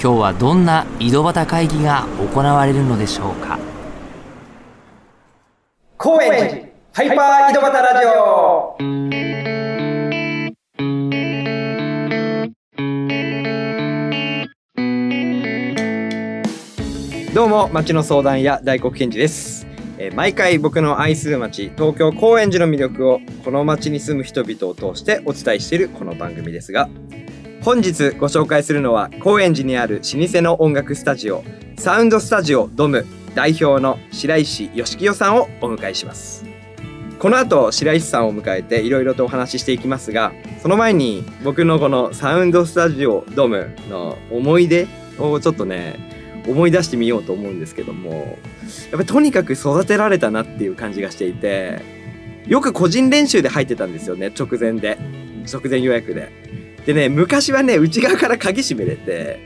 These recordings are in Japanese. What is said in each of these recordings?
今日はどんな井戸端会議が行われるのでしょうか？高円寺ハイパー井戸端ラジオ。どうも町の相談屋大黒賢治です、えー毎回僕の愛する町東京高円寺の魅力をこの町に住む人々を通してお伝えしているこの番組ですが本日ご紹介するのは高円寺にある老舗の音楽スタジオサウンドスタジオドム代表の白石義清さんをお迎えします。この後白石さんを迎えていろいろとお話ししていきますがその前に僕のこのサウンドスタジオドムの思い出をちょっとね思い出してみようと思うんですけどもやっぱりとにかく育てられたなっていう感じがしていてよく個人練習で入ってたんですよね直前で。直前予約で。でね昔はね内側から鍵閉めれて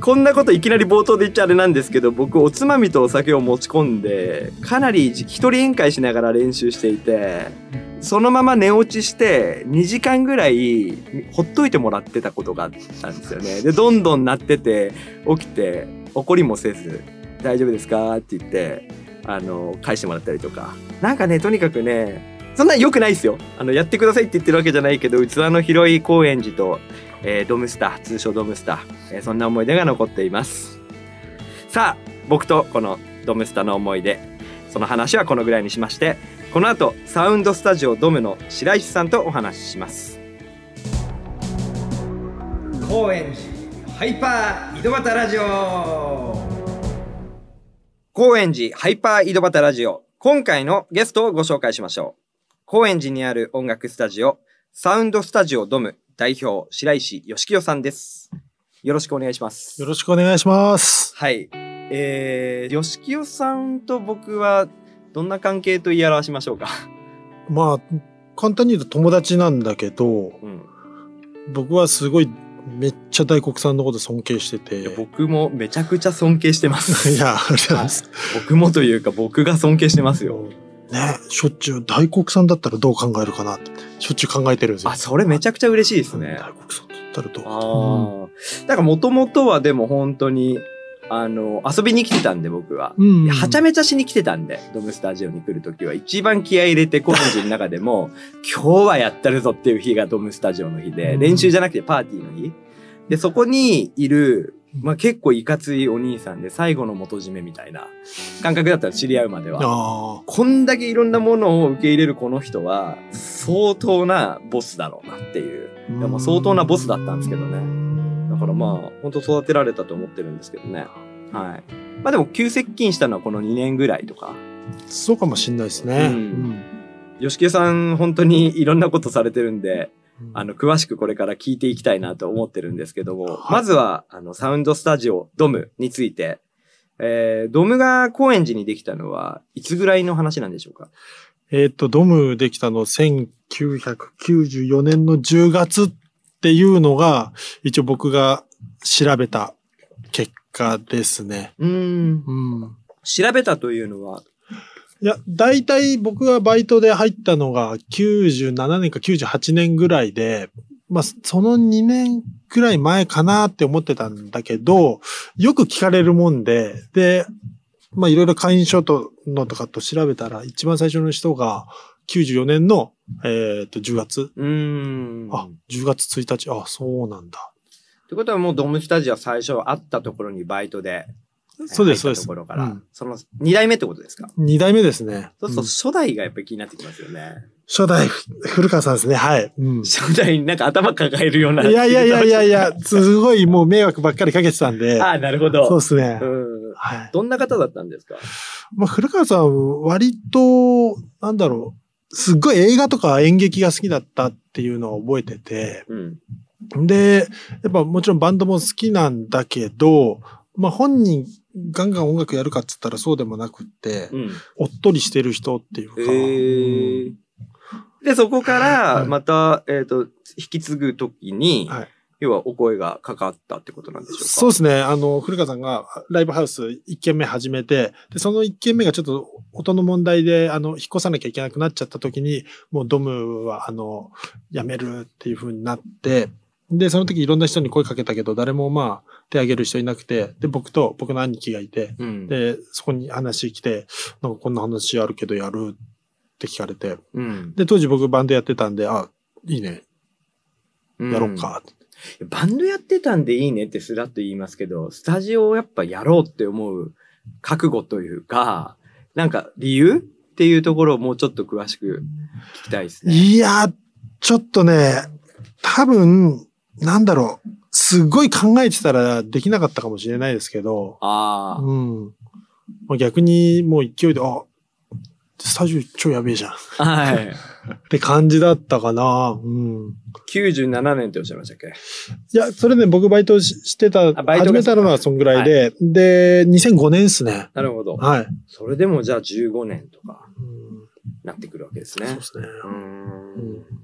こんなこといきなり冒頭で言っちゃあれなんですけど僕おつまみとお酒を持ち込んでかなり一人宴会しながら練習していてそのまま寝落ちして2時間ぐらいほっといてもらってたことがあったんですよねでどんどん鳴ってて起きて怒りもせず「大丈夫ですか?」って言ってあの返してもらったりとかなんかねとにかくねそんな良くないですよ。あのやってくださいって言ってるわけじゃないけど器の広い高円寺と、えードムスター通称ドムスター、えーそんな思い出が残っています。さあ僕とこのドムスターの思い出その話はこのぐらいにしましてこの後サウンドスタジオドムの白石さんとお話しします。高円寺ハイパー井戸端ラジオ。高円寺ハイパー井戸端ラジオ今回のゲストをご紹介しましょう高円寺にある音楽スタジオサウンドスタジオドム代表白石義清さんですよろしくお願いしますよろしくお願いします。はい。えー、吉清さんと僕はどんな関係と言い表しましょうか？まあ、簡単に言うと友達なんだけど、うん。僕はすごいめっちゃ大黒さんのこと尊敬してて。僕もめちゃくちゃ尊敬してます。いや、ありがとうございます。僕もというか僕が尊敬してますよ。ね、しょっちゅう大黒さんだったらどう考えるかなって、しょっちゅう考えてるんですよ。あ、それめちゃくちゃ嬉しいですね。大黒さんだったらどう？ああ。だからもともとはでも本当に、あの、遊びに来てたんで僕は。うん。はちゃめちゃしに来てたんで、ドムスタジオに来るときは一番気合い入れて高円寺の中でも、今日はやったるぞっていう日がドムスタジオの日で、うん練習じゃなくてパーティーの日。で、そこにいる、まあ結構いかついお兄さんで最後の元締めみたいな感覚だったら知り合うまでは。あこんだけいろんなものを受け入れるこの人は、相当なボスだろうなっていう。あ。いやもう相当なボスだったんですけどね。だからまあ、本当育てられたと思ってるんですけどね。はい。まあでも急接近したのはこの2年ぐらいとか。そうかもしんないですね。うんうん吉木さん本当にいろんなことされてるんで、うんあの、詳しくこれから聞いていきたいなと思ってるんですけども、はいまずは、あの、サウンドスタジオドムについて、えー、ドムが高円寺にできたのは、いつぐらいの話なんでしょうか？えっ、と、ドムできたの1994年の10月っていうのが、一応僕が調べた結果ですね。うーん。うん。調べたというのは、いや、大体僕がバイトで入ったのが97年か98年ぐらいで、まあ、その2年くらい前かなって思ってたんだけど、よく聞かれるもんで、で、まあ、いろいろ会員証とのとかと調べたら、一番最初の人が94年の、えっ、と、10月。うーん。あ、10月1日。あ、そうなんだ。ってことはもうドムスタジオ最初会ったところにバイトで、そうです、そうです。ところから、うんその2代目ってことですか？二代目ですね。そうするとうん初代がやっぱり気になってきますよね。初代、古川さんですね。はい。うん初代になんか頭抱えるような。いやいやいやいやいや、すごいもう迷惑ばっかりかけてたんで。ああ、なるほど。そうですね。うん。はい。どんな方だったんですか？まあ、古川さん、割と、なんだろう、すっごい映画とか演劇が好きだったっていうのを覚えてて、うん。で、やっぱもちろんバンドも好きなんだけど、まあ本人ガンガン音楽やるかっつったらそうでもなくって、うん。おっとりしてる人っていうか。へーで、そこから、はいまた、えっ、と、引き継ぐときに、はい要はお声がかかったってことなんでしょうか？そうですね。あの、古川さんがライブハウス1軒目始めて、で、その1軒目がちょっと音の問題で、あの、引っ越さなきゃいけなくなっちゃった時に、もうドムは、あの、やめるっていう風になって、で、その時いろんな人に声かけたけど、誰もまあ、手挙げる人いなくて、で、僕と僕の兄貴がいて、うん。で、そこに話来て、なんかこんな話あるけどやるって聞かれて、うん。で、当時僕バンドやってたんで、あ、いいね、やろうか。うんバンドやってたんでいいねってすらっと言いますけど、スタジオをやっぱやろうって思う覚悟というか、なんか理由っていうところをもうちょっと詳しく聞きたいですね。いや、ちょっとね、多分、なんだろう、すっごい考えてたらできなかったかもしれないですけど、ああ。うん。まあ逆にもう勢いで、あ、スタジオ超やべえじゃん。っはい。て感じだったかな。うん。97年っておっしゃいましたっけ？いや、それね、僕バイトししてた、始めたのはそんぐらいで、で、2005年ですね。なるほど。はい。それでもじゃあ15年とかうんなってくるわけですねそうで。すね。うん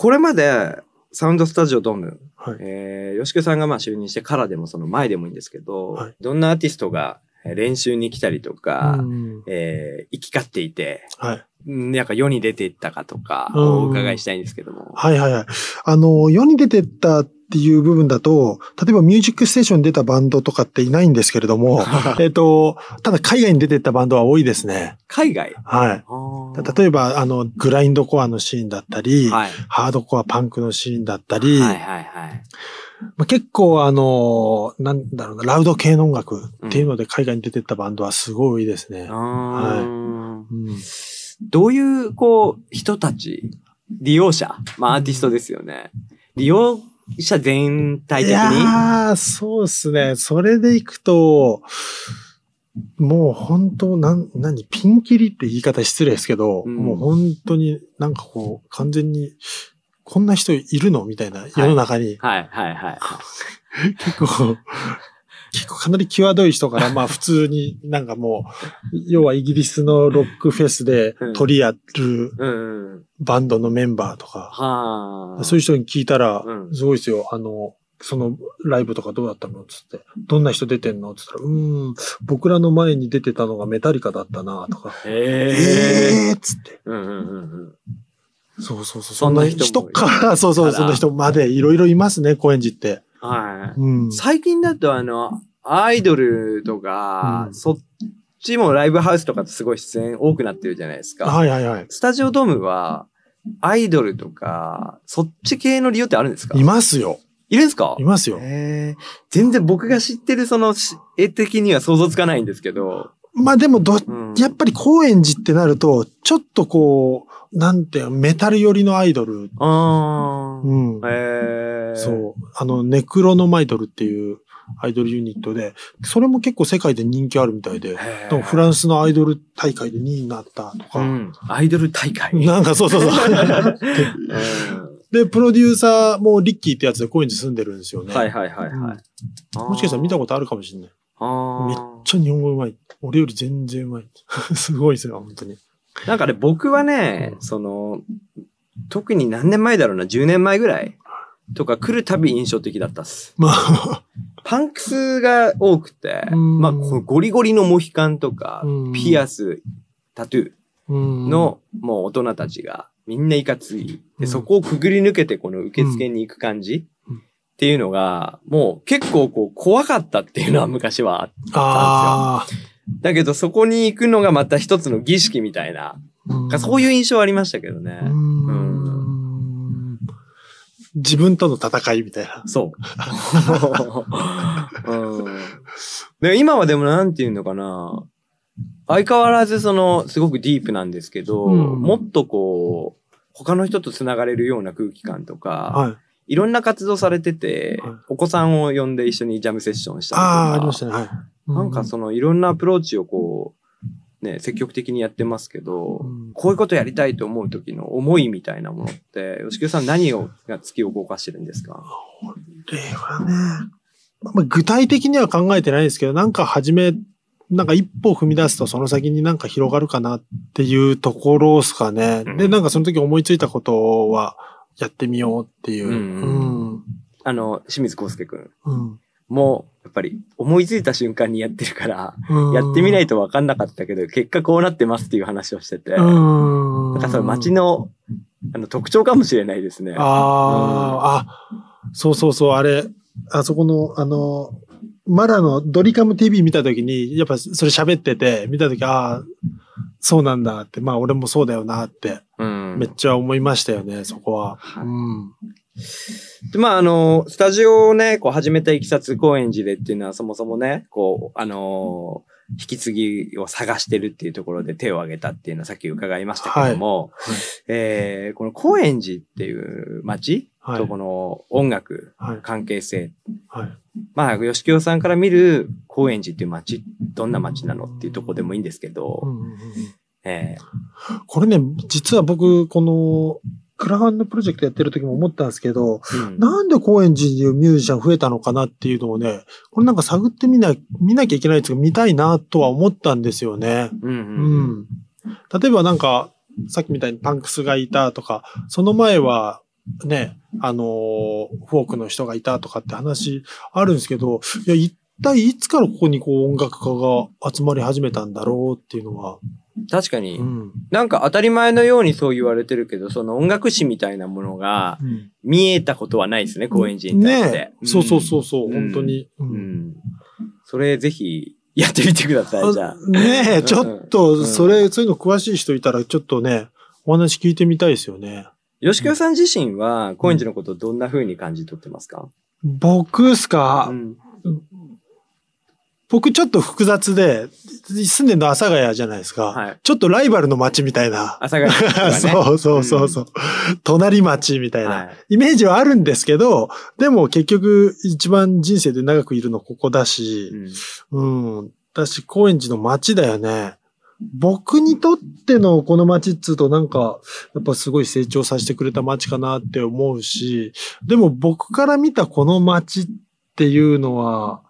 これまでサウンドスタジオドーム、はい。えー、吉木さんがまあ就任してからでもその前でもいいんですけど、はいどんなアーティストがえー練習に来たりとか、うんえー行き交っていて、はい。うんなんか世に出ていったかとか、うんお伺いしたいんですけども。はいはいはい。あの、世に出てったっていう部分だと、例えばミュージックステーションに出たバンドとかっていないんですけれども、えっと、ただ海外に出てったバンドは多いですね。海外？はい。例えば、あの、グラインドコアのシーンだったり、はい。ハードコアパンクのシーンだったり、はいはいはい。まあ、結構あの、なんだろうな、ラウド系の音楽っていうので海外に出てったバンドはすごい多いですね。あーうんどういう、こう、人たち、利用者、まあアーティストですよね。利用者全体い的に？やー、そうですね。それでいくと、もう本当、なん、何、ピンキリって言い方失礼ですけど、うん。もう本当になんかこう、完全に、こんな人いるの？みたいな世の中に、はい。はい。はい。結構、結構かなり際どい人から、まあ普通になんかもう、要はイギリスのロックフェスで取り合る。バンドのメンバーとか、はあ。そういう人に聞いたらう、んすごいですよ。あの、そのライブとかどうだったの？つって。どんな人出てんの？つったら、うーん、僕らの前に出てたのがメタリカだったなとか。へえ。えーっつって。うんうんうんうん。そうそうそう。そんな人から、そうそう、そんな人までいろいろいますね、高円寺って。はい。うん。最近だとあの、アイドルとか、うんそっちもライブハウスとかすごい出演多くなってるじゃないですか。はいはいはい。スタジオドームは、アイドルとか、そっち系の利用ってあるんですか？いますよ。いるんですか？いますよ。全然僕が知ってるそのし絵的には想像つかないんですけど。まあでもど、うんやっぱり高円寺ってなると、ちょっとこう、なんていうのメタル寄りのアイドル。あー。うん。へーそう。あの、ネクロノマイドルっていうアイドルユニットで、それも結構世界で人気あるみたいで、フランスのアイドル大会で2位になったとか、うん。アイドル大会。なんかそうそうそう。うんで、プロデューサーもリッキーってやつで高円寺住んでるんですよね。はいはいはいはい。もしかしたら見たこことあるかもしれない。とめっちゃ日本語うまい。俺より全然うまい。すごいですよ、本当に。なんかね、僕はね、その、特に何年前だろうな、10年前ぐらいとか来るたび印象的だったっす。まあ、パンクスが多くて、うん。まあ、ゴリゴリのモヒカンとかうん、ピアス、タトゥーうん、の、もう大人たちがみんないかつい。で、うん。そこをくぐり抜けてこの受付に行く感じ、うん。っていうのが、もう結構こう怖かったっていうのは昔はあったんですよ。あだけどそこに行くのがまた一つの儀式みたいな、あ、そういう印象ありましたけどね。うん自分との戦いみたいな。そう。うん、で今はでもなんていうのかな。相変わらずその、すごくディープなんですけど、うんもっとこう、他の人と繋がれるような空気感とか、はい。いろんな活動されてて、はいお子さんを呼んで一緒にジャムセッションしたりとか、ああ、ありましたね。はい。なんかそのいろんなアプローチをこう、ね、積極的にやってますけど、うんこういうことやりたいと思う時の思いみたいなものって、吉木さん何をが突き動かしてるんですか？例はね、まあ、具体的には考えてないですけど、なんか始め、なんか一歩踏み出すとその先になんか広がるかなっていうところですかね。うんで、なんかその時思いついたことはやってみようっていう。ううんん。あの、清水康介くんうん。も、やっぱり思いついた瞬間にやってるから、うんやってみないと分かんなかったけど、結果こうなってますっていう話をしてて、うん。なんかその街のあの特徴かもしれないですね。ああ、あ、そうそうそう、あれ、あそこの、あの、マラのドリカム TV 見たときに、やっぱそれ喋ってて、見たとき、ああ、そうなんだって、まあ俺もそうだよなって、うんめっちゃ思いましたよね、そこは。はいうん。でまあ、あの、スタジオをね、こう始めたいきさつ、高円寺でっていうのはそもそもね、こう、あの引き継ぎを探してるっていうところで手を挙げたっていうのはさっき伺いましたけども、はいえーこの高円寺っていう街はいとこの音楽、はい。関係性。はい。まあ、吉清さんから見る高円寺っていう街、どんな街なのっていうところでもいいんですけど、うんうんうんえこれね、実は僕、この、クラファンのプロジェクトやってる時も思ったんですけど、ーうんなんで高円寺にミュージシャン増えたのかなっていうのをね、これなんか探ってみな、見なきゃいけないっていうか見たいなとは思ったんですよね。うんううんん。例えばなんか、さっきみたいにパンクスがいたとか、その前は、ね、あのーフォークの人がいたとかって話あるんですけど、いや、一体いつからここにこう音楽家が集まり始めたんだろうっていうのは、確かに、うん。なんか当たり前のようにそう言われてるけど、その音楽史みたいなものがうん見えたことはないですね、高円寺に対して。ねえ、そうそうそうそう、うん本当に。ううん。うんん。それぜひやってみてください、じゃあ。ねえ、うんちょっうんと、それ、そういうの詳しい人いたら、ちょっとね、お話聞いてみたいですよね。吉川さん自身は高円寺のことをどんな風に感じ取ってますか、僕っすか、うん僕ちょっと複雑で、住んでるの阿佐ヶ谷じゃないですか。はいちょっとライバルの街みたいな。朝が、ね、そうそうそうそう、隣町みたいな、はいイメージはあるんですけど、でも結局一番人生で長くいるのここだし、うんうん。だし、高円寺の街だよね。僕にとってのこの街っつうとなんか、やっぱすごい成長させてくれた街かなって思うし、でも僕から見たこの街っていうのは、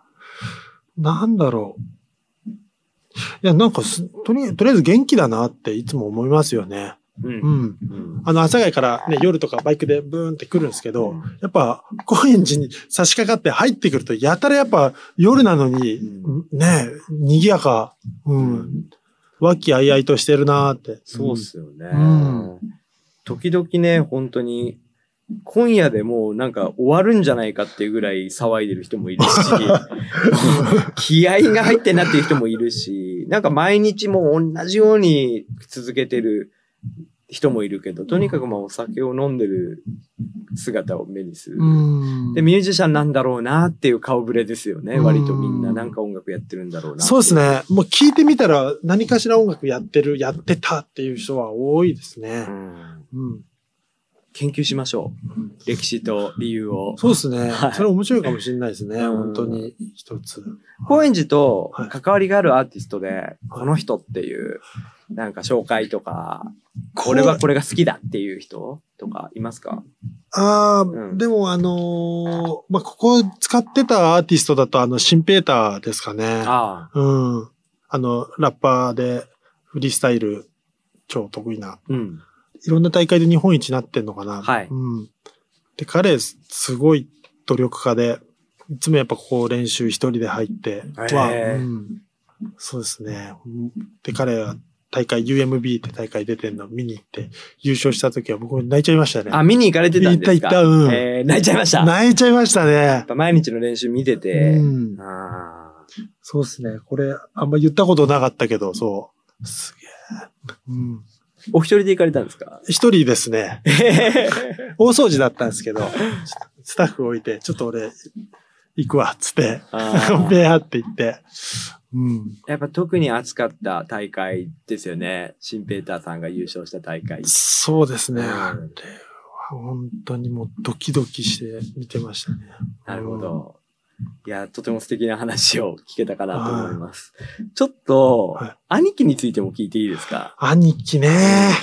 なんだろう。いや、なんかす、とりとりあえず元気だなっていつも思いますよね。うん。うん。うん。あの、阿佐ヶ谷からね、夜とかバイクでブーンって来るんですけど、うんやっぱ、高円寺に差し掛かって入ってくると、やたらやっぱ夜なのに、うね、賑やか、うん、和気あいあいとしてるなーって。そうっすよね。うん時々ね、本当に、今夜でもうなんか終わるんじゃないかっていうぐらい騒いでる人もいるし、気合が入ってんなっていう人もいるし、なんか毎日もう同じように続けてる人もいるけど、とにかくまあお酒を飲んでる姿を目にする。うん。で、ミュージシャンなんだろうなっていう顔ぶれですよね。うん割とみんななんか音楽やってるんだろうな。そうです。ね。もう聞いてみたら何かしら音楽やってる、やってたっていう人は多いですねう。ん。うん。研究しましょう。歴史と理由を。そうですねはい。それ面白いかもしれないですね。うん本当に一つ。高円寺とはい関わりがあるアーティストで、この人っていう、なんか紹介とか、これはこれが好きだっていう人とかいますか？ああ、うんでもあのーまあ、ここ使ってたアーティストだとあの、シンペーターですかね。ああ。うん。あの、ラッパーでフリースタイル超得意な。うん。いろんな大会で日本一になってんのかな。はいうん。で、彼、すごい努力家で、いつもやっぱここ練習一人で入っては、うん。そうですね。で、彼は大会 UMB って大会出てんの見に行って、優勝した時は僕泣いちゃいましたね。あ、見に行かれてたんですか？行った行ったうんえー泣いちゃいました？やっ泣いちゃいましたね。ぱ毎日の練習見てて。うん。あそうですね。これ、あんま言ったことなかったけど、そう。すげえ。うん。ーお一人で行かれたんですか？一人ですね。大掃除だったんですけど、スタッフ置いて、ちょっと俺、行くわ、つって、ベアって言って。うん。やっぱ特に熱かった大会ですよね。シンペーターさんが優勝した大会。そうですね。うんあれは本当にもうドキドキして見てましたね。なるほど。いや、とても素敵な話を聞けたかなと思います。ちょっと、はい兄貴についても聞いていいですか？兄貴ね。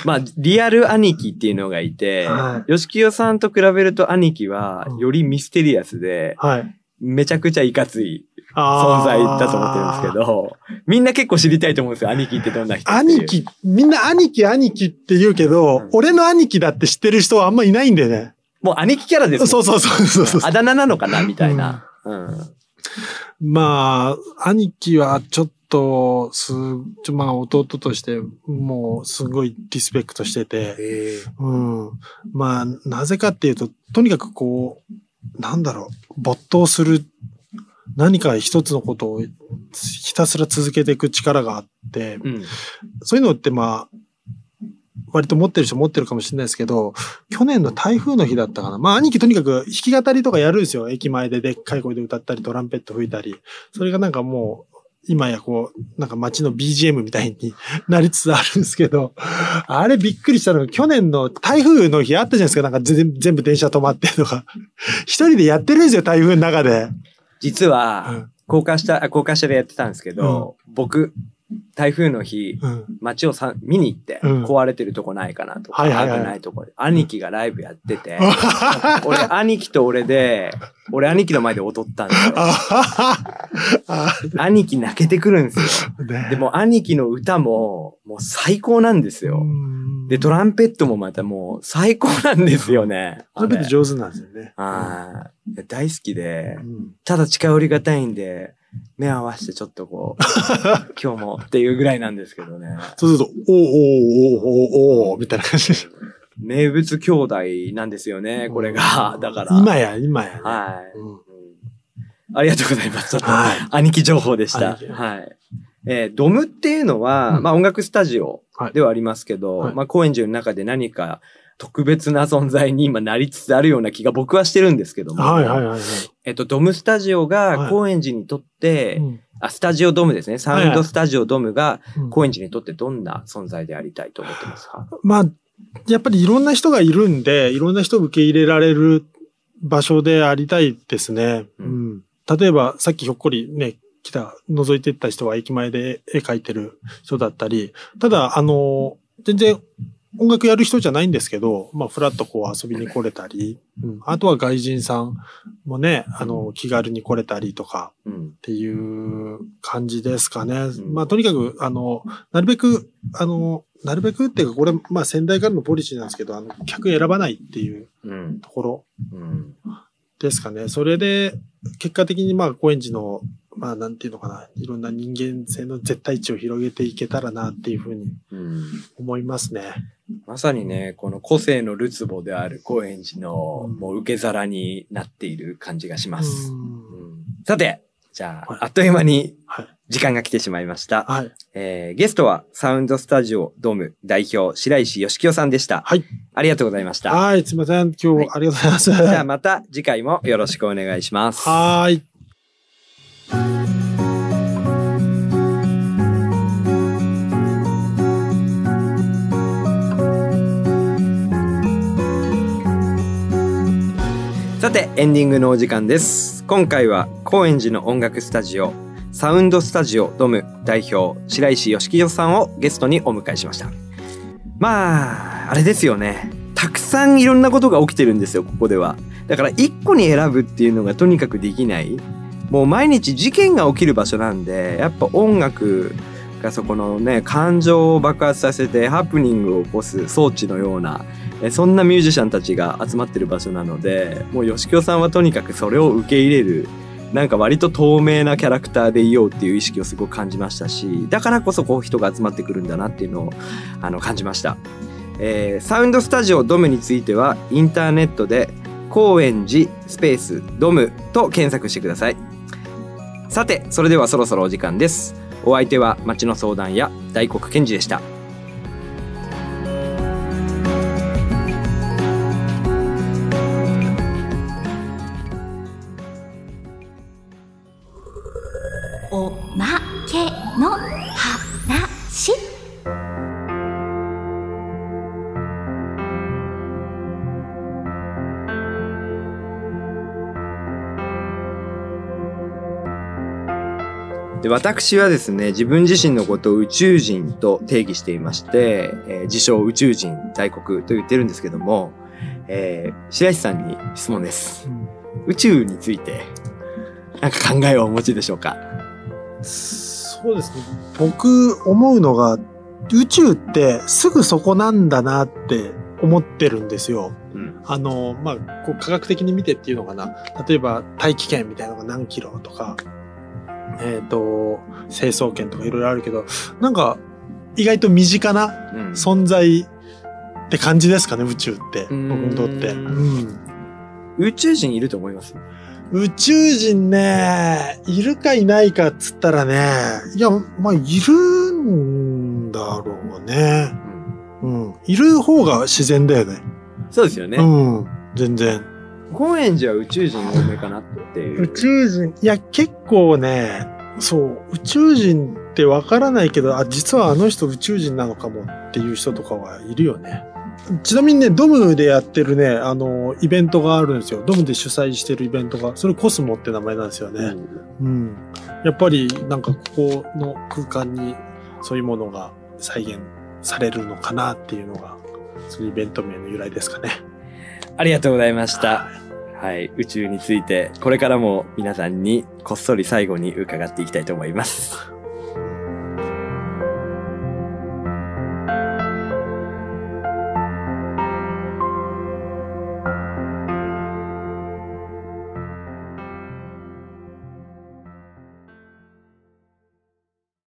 まあ、リアル兄貴っていうのがいて、は吉清さんと比べると兄貴はうんよりミステリアスで、はい。めちゃくちゃいかつい存在だと思ってるんですけど、みんな結構知りたいと思うんですよ。兄貴ってどんな人兄貴、みんな兄貴兄貴って言うけど、うん俺の兄貴だって知ってる人はあんまいないんだよね。もう兄貴キャラですもんそうそうそうそうそう。あだ名なのかなみたいな。うん。まあ、兄貴はちょっと、す、ちょまあ弟として、もうすごいリスペクトしてて、えうん。まあ、なぜかっていうと、とにかくこう、なんだろう、没頭する、何か一つのことをひたすら続けていく力があって、うん。そういうのってまあ、割と持ってる人持ってるかもしれないですけど、去年の台風の日だったかな。まあ、兄貴とにかく弾き語りとかやるんですよ。駅前ででっかい声で歌ったり、トランペット吹いたり。それがなんかもう、今やこう、なんか街の BGM みたいになりつつあるんですけど、あれびっくりしたのが、去年の台風の日あったじゃないですか。なんか全全部電車止まってとか。一人でやってるんですよ、台風の中で。実は、うん高架下、あ高架下でやってたんですけど、僕、台風の日、うん。街をさ見に行って、うん壊れてるとこないかなとか、はいはいはい危ないとこで、兄貴がライブやってて、俺、兄貴と俺で、俺兄貴の前で踊ったんですよ。兄貴泣けてくるんですよ。ねでも兄貴の歌も、もう最高なんですよ。うんで、トランペットもまたもう最高なんですよね。トランペット上手なんですよね。あー大好きでう、んただ近寄りがたいんで、目合わせてちょっとこう、今日もっていうぐらいなんですけどね。そうすると、おーおーおーおーおーみたいな感じで。名物兄弟なんですよね、これが。だから。今や、今やね。はい、うんうんありがとうございます。ちょっと、はい。兄貴情報でした。はい。えードムっていうのは、うんまあ音楽スタジオはいではありますけど、はいまあ高円寺の中で何か特別な存在に今なりつつあるような気が僕はしてるんですけども。はいはいはいはい。えっと、ドムスタジオはいが高円寺にとって、うんあ、スタジオドムですね。サウンドスタジオドムがうん高円寺にとってどんな存在でありたいと思ってますか？まあ、やっぱりいろんな人がいるんで、いろんな人を受け入れられる場所でありたいですね。ううんん。例えば、さっきひょっこりね、来た、覗いてった人は駅前で絵描いてる人だったり、ただ、あの、全然音楽やる人じゃないんですけど、まあ、フラッとこう遊びに来れたり、うん。あとは外人さんもね、あの、気軽に来れたりとか、うん。っていう感じですかね。んまあ、とにかく、あの、なるべく、あの、なるべくっていうか、これ、まあ、先代からのポリシーなんですけど、あの、客選ばないっていううん。ところうん。ですかね。それで、結果的に、まあ、高円寺の、まあ、なんていうのかな、いろんな人間性の絶対値を広げていけたらな、っていうふうにうん。思いますね。まさにね、この個性のるつぼである高円寺の、うんもう受け皿になっている感じがします。うんうんさて、じゃあ、はいあっという間にはい。時間が来てしまいました。はい。えーゲストはサウンドスタジオドーム代表白石義清さんでした。はい。ありがとうございました。はい。すいません。今日、ありがとうございます。じゃあまた次回もよろしくお願いします。はーい。さて、エンディングのお時間です。今回は高円寺の音楽スタジオ、サウンドスタジオドム代表、白石義清さんをゲストにお迎えしました。まあ、あれですよね。たくさんいろんなことが起きてるんですよ、ここでは。だから一個に選ぶっていうのがとにかくできない。もう毎日事件が起きる場所なんで、やっぱ音楽がそこのね、感情を爆発させてハプニングを起こす装置のような、えそんなミュージシャンたちが集まってる場所なので、もう吉京さんはとにかくそれを受け入れる、なんか割と透明なキャラクターでいようっていう意識をすごく感じましたし、だからこそこう人が集まってくるんだなっていうのをあの感じました。えーサウンドスタジオドムについてはインターネットで高円寺スペースドムと検索してください。さて、それではそろそろお時間です。お相手は町の相談や大黒賢治でした。おまけの話で私はですね自分自身のことを宇宙人と定義していまして、えー自称宇宙人大国と言ってるんですけども、えー白石さんに質問です宇宙についてなんか考えをお持ちでしょうか？そうですね。僕思うのが、宇宙ってすぐそこなんだなって思ってるんですよ。うん。あの、まあ、こう科学的に見てっていうのかな。例えば大気圏みたいなのが何キロとか、えっ、と、成層圏とかいろいろあるけど、なんか意外と身近なうん存在って感じですかね、宇宙って。僕ーんにとって。うん。宇宙人いると思います？宇宙人ね、いるかいないかっつったらね、いや、まあ、いるんだろうね。うん。いる方が自然だよね。そうですよね。うん。全然。高円寺は宇宙人多めかなっていう。宇宙人、いや、結構ね、そう、宇宙人ってわからないけど、あ、実はあの人宇宙人なのかもっていう人とかはいるよね。ちなみにね、ドムでやってるね、あの、イベントがあるんですよ。ドムで主催してるイベントが、それコスモって名前なんですよね。うんうん。やっぱり、なんかここの空間にそういうものが再現されるのかなっていうのが、そのイベント名の由来ですかね。ありがとうございました。はい。宇宙について、これからも皆さんにこっそり最後に伺っていきたいと思います。